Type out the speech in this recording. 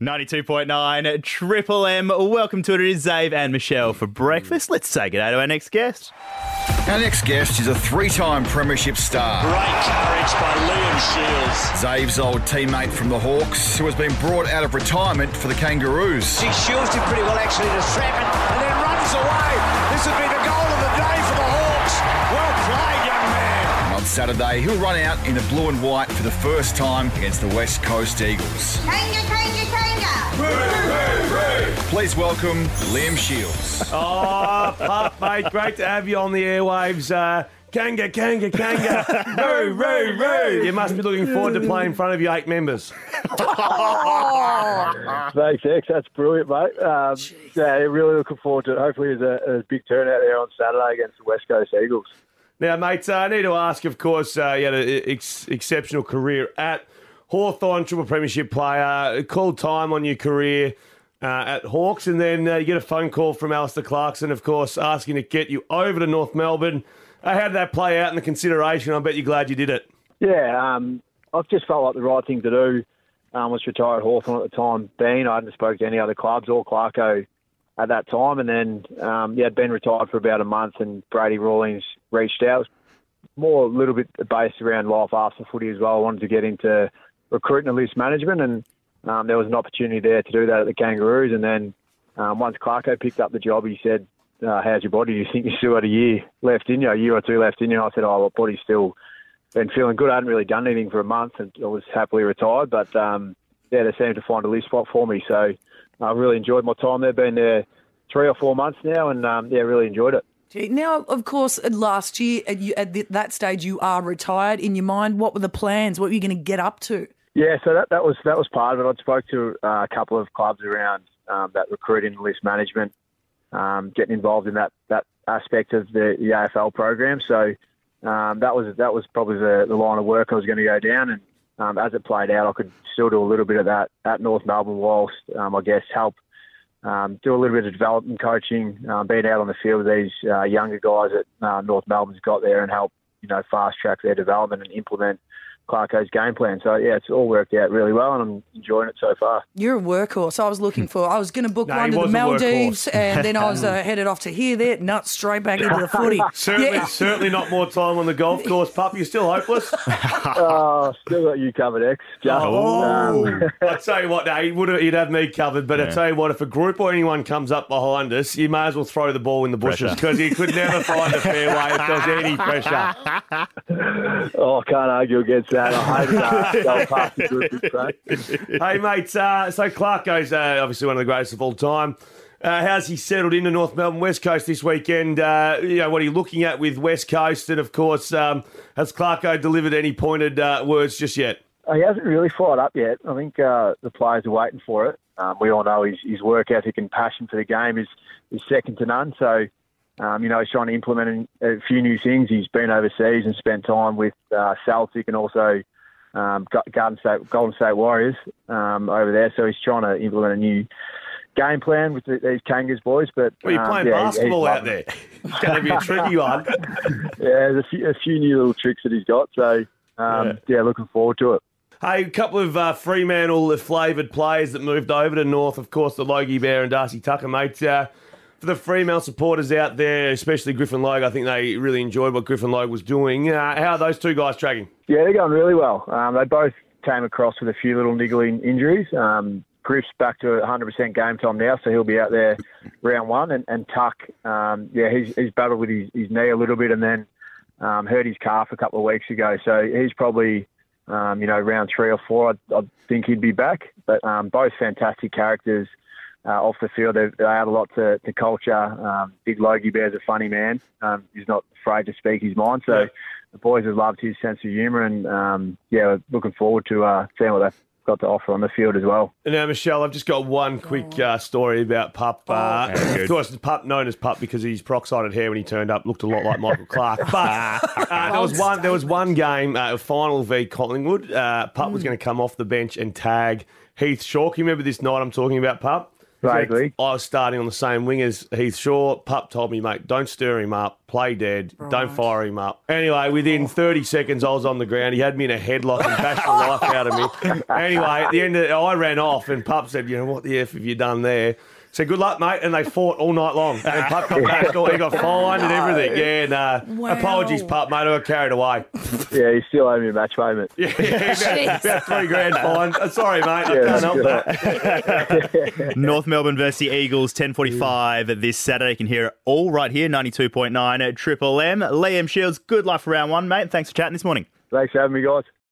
92.9 Triple M. Welcome to it. It is Zave and Michelle for breakfast. Let's say good day to our next guest. Our next guest is a three-time premiership star. Great courage by Liam Shields. Zave's old teammate from the Hawks, who has been brought out of retirement for the Kangaroos. He shields did pretty well actually to Stratton and then runs away. This would be Saturday, he'll run out in the blue and white for the first time against the West Coast Eagles. Kanga, kanga, kanga. Please welcome Liam Shields. Oh, Pup, mate, great to have you on the airwaves. Uh, Kanga, Kanga, Kanga. Roo, roo, roo. You must be looking forward to playing in front of your eight members. Thanks, X. That's brilliant, mate. Um, yeah, really looking forward to it. Hopefully, there's a, a big turnout there on Saturday against the West Coast Eagles. Now, mate, uh, I need to ask, of course, uh, you had an ex- exceptional career at Hawthorn, triple premiership player, called time on your career uh, at Hawks, and then uh, you get a phone call from Alastair Clarkson, of course, asking to get you over to North Melbourne. Uh, how did that play out in the consideration? I bet you're glad you did it. Yeah, um, I've just felt like the right thing to do. Um, was retired Hawthorn at the time. Being I hadn't spoke to any other clubs or Clarko at that time, and then um, yeah, I'd been retired for about a month, and Brady Rawlings reached out. More a little bit based around life after footy as well. I wanted to get into recruiting and list management, and um, there was an opportunity there to do that at the Kangaroos. And then um, once Clarko picked up the job, he said, uh, "How's your body? Do you think you still got a year left in you, a year or two left in you?" And I said, "Oh, my body's still been feeling good. I hadn't really done anything for a month, and I was happily retired. But um, yeah, they seemed to find a list spot for me, so I really enjoyed my time there. Been there three or four months now, and um, yeah, really enjoyed it." Now, of course, last year at, you, at that stage, you are retired. In your mind, what were the plans? What were you going to get up to? Yeah, so that, that was that was part of it. I spoke to uh, a couple of clubs around um, that recruiting and list management, um, getting involved in that, that aspect of the, the AFL program. So um, that was that was probably the, the line of work I was going to go down. And um, as it played out, I could still do a little bit of that at North Melbourne, whilst um, I guess help um, do a little bit of development coaching, um, being out on the field with these uh, younger guys that uh, North Melbourne's got there, and help you know fast track their development and implement Clarko's game plan. So yeah, it's all worked out really well, and I'm enjoying it so far. You're a workhorse. I was looking for. I was going to book No, one he to the Maldives, and then I was uh, headed off to here, there, nuts straight back into the footy. Certainly, Yeah. certainly not more time on the golf course, Pup. You're still hopeless. oh, still got you covered, X. Just, um, I tell you what, now he would you'd have me covered. But I tell you what, if a group or anyone comes up behind us, you may as well throw the ball in the bushes because you could never find a fairway if there was any pressure. oh, I can't argue against that. I hate that. Go past the group, hey, mate. Uh, so Clarko's uh, obviously one of the greatest of all time. Uh, how's he settled into North Melbourne West Coast this weekend? Uh, you know, what are you looking at with West Coast? And of course, um, has Clarko delivered any pointed uh, words just yet? He hasn't really fired up yet. I think uh, the players are waiting for it. Um, we all know his, his work ethic and passion for the game is, is second to none. So, um, you know, he's trying to implement a few new things. He's been overseas and spent time with uh, Celtic and also um, Go- Garden State, Golden State Warriors um, over there. So he's trying to implement a new game plan with the, these Kangas boys. But Well, you're um, playing yeah, basketball out there. It's going to be a tricky one. Yeah, there's a few, a few new little tricks that he's got. So, um, yeah. looking forward to it. Hey, a couple of uh, Fremantle flavoured players that moved over to North, of course, the Logie Bear and Darcy Tucker, mate. Uh, for the Fremantle supporters out there, especially Griffin Logue, I think they really enjoyed what Griffin Logue was doing. Uh, how are those two guys tracking? Yeah, they're going really well. Um, they both came across with a few little niggling injuries. Um, Griff's back to 100% game time now, so he'll be out there round one. And, and Tuck, um, yeah, he's, he's battled with his, his knee a little bit and then um, hurt his calf a couple of weeks ago. So he's probably, um, you know, round three or four, I, I think he'd be back. But um, both fantastic characters uh, off the field. They, they add a lot to, to culture. Um, Big Logie Bear's a funny man. Um, he's not afraid to speak his mind. So Yeah. the boys have loved his sense of humour, and um, yeah, we're looking forward to uh, seeing what they've got to offer on the field as well. Now, Michelle, I've just got one quick uh, story about Pup. Uh, of course, the Pup known as Pup because his peroxided hair when he turned up looked a lot like Michael Clarke. But uh, there was one. There was one game, uh, a final v Collingwood. Uh, Pup was going to come off the bench and tag Heath Shaw. Can you remember this night I'm talking about, Pup? Vaguely. I was starting on the same wing as Heath Shaw. Pup told me, mate, don't stir him up, play dead, don't fire him up. Anyway, within 30 seconds, I was on the ground. He had me in a headlock and bashed the life out of me. Anyway, at the end of it, I ran off, and Pup said, you know, what the F have you done there? Said, good luck, mate. And they fought all night long. And Pup got bashed all. He got fined and everything. Yeah, nah. Wow. Apologies, Pup, mate. I got carried away. Yeah, you still owe me a match payment. Yeah, about, about three grand fine. Uh, Sorry, mate. I can't help that. North Melbourne versus the Eagles, 10.45 this Saturday. You can hear it all right here, 92.9 at Triple M. Liam Shields, good luck for round one, mate. Thanks for chatting this morning. Thanks for having me, guys.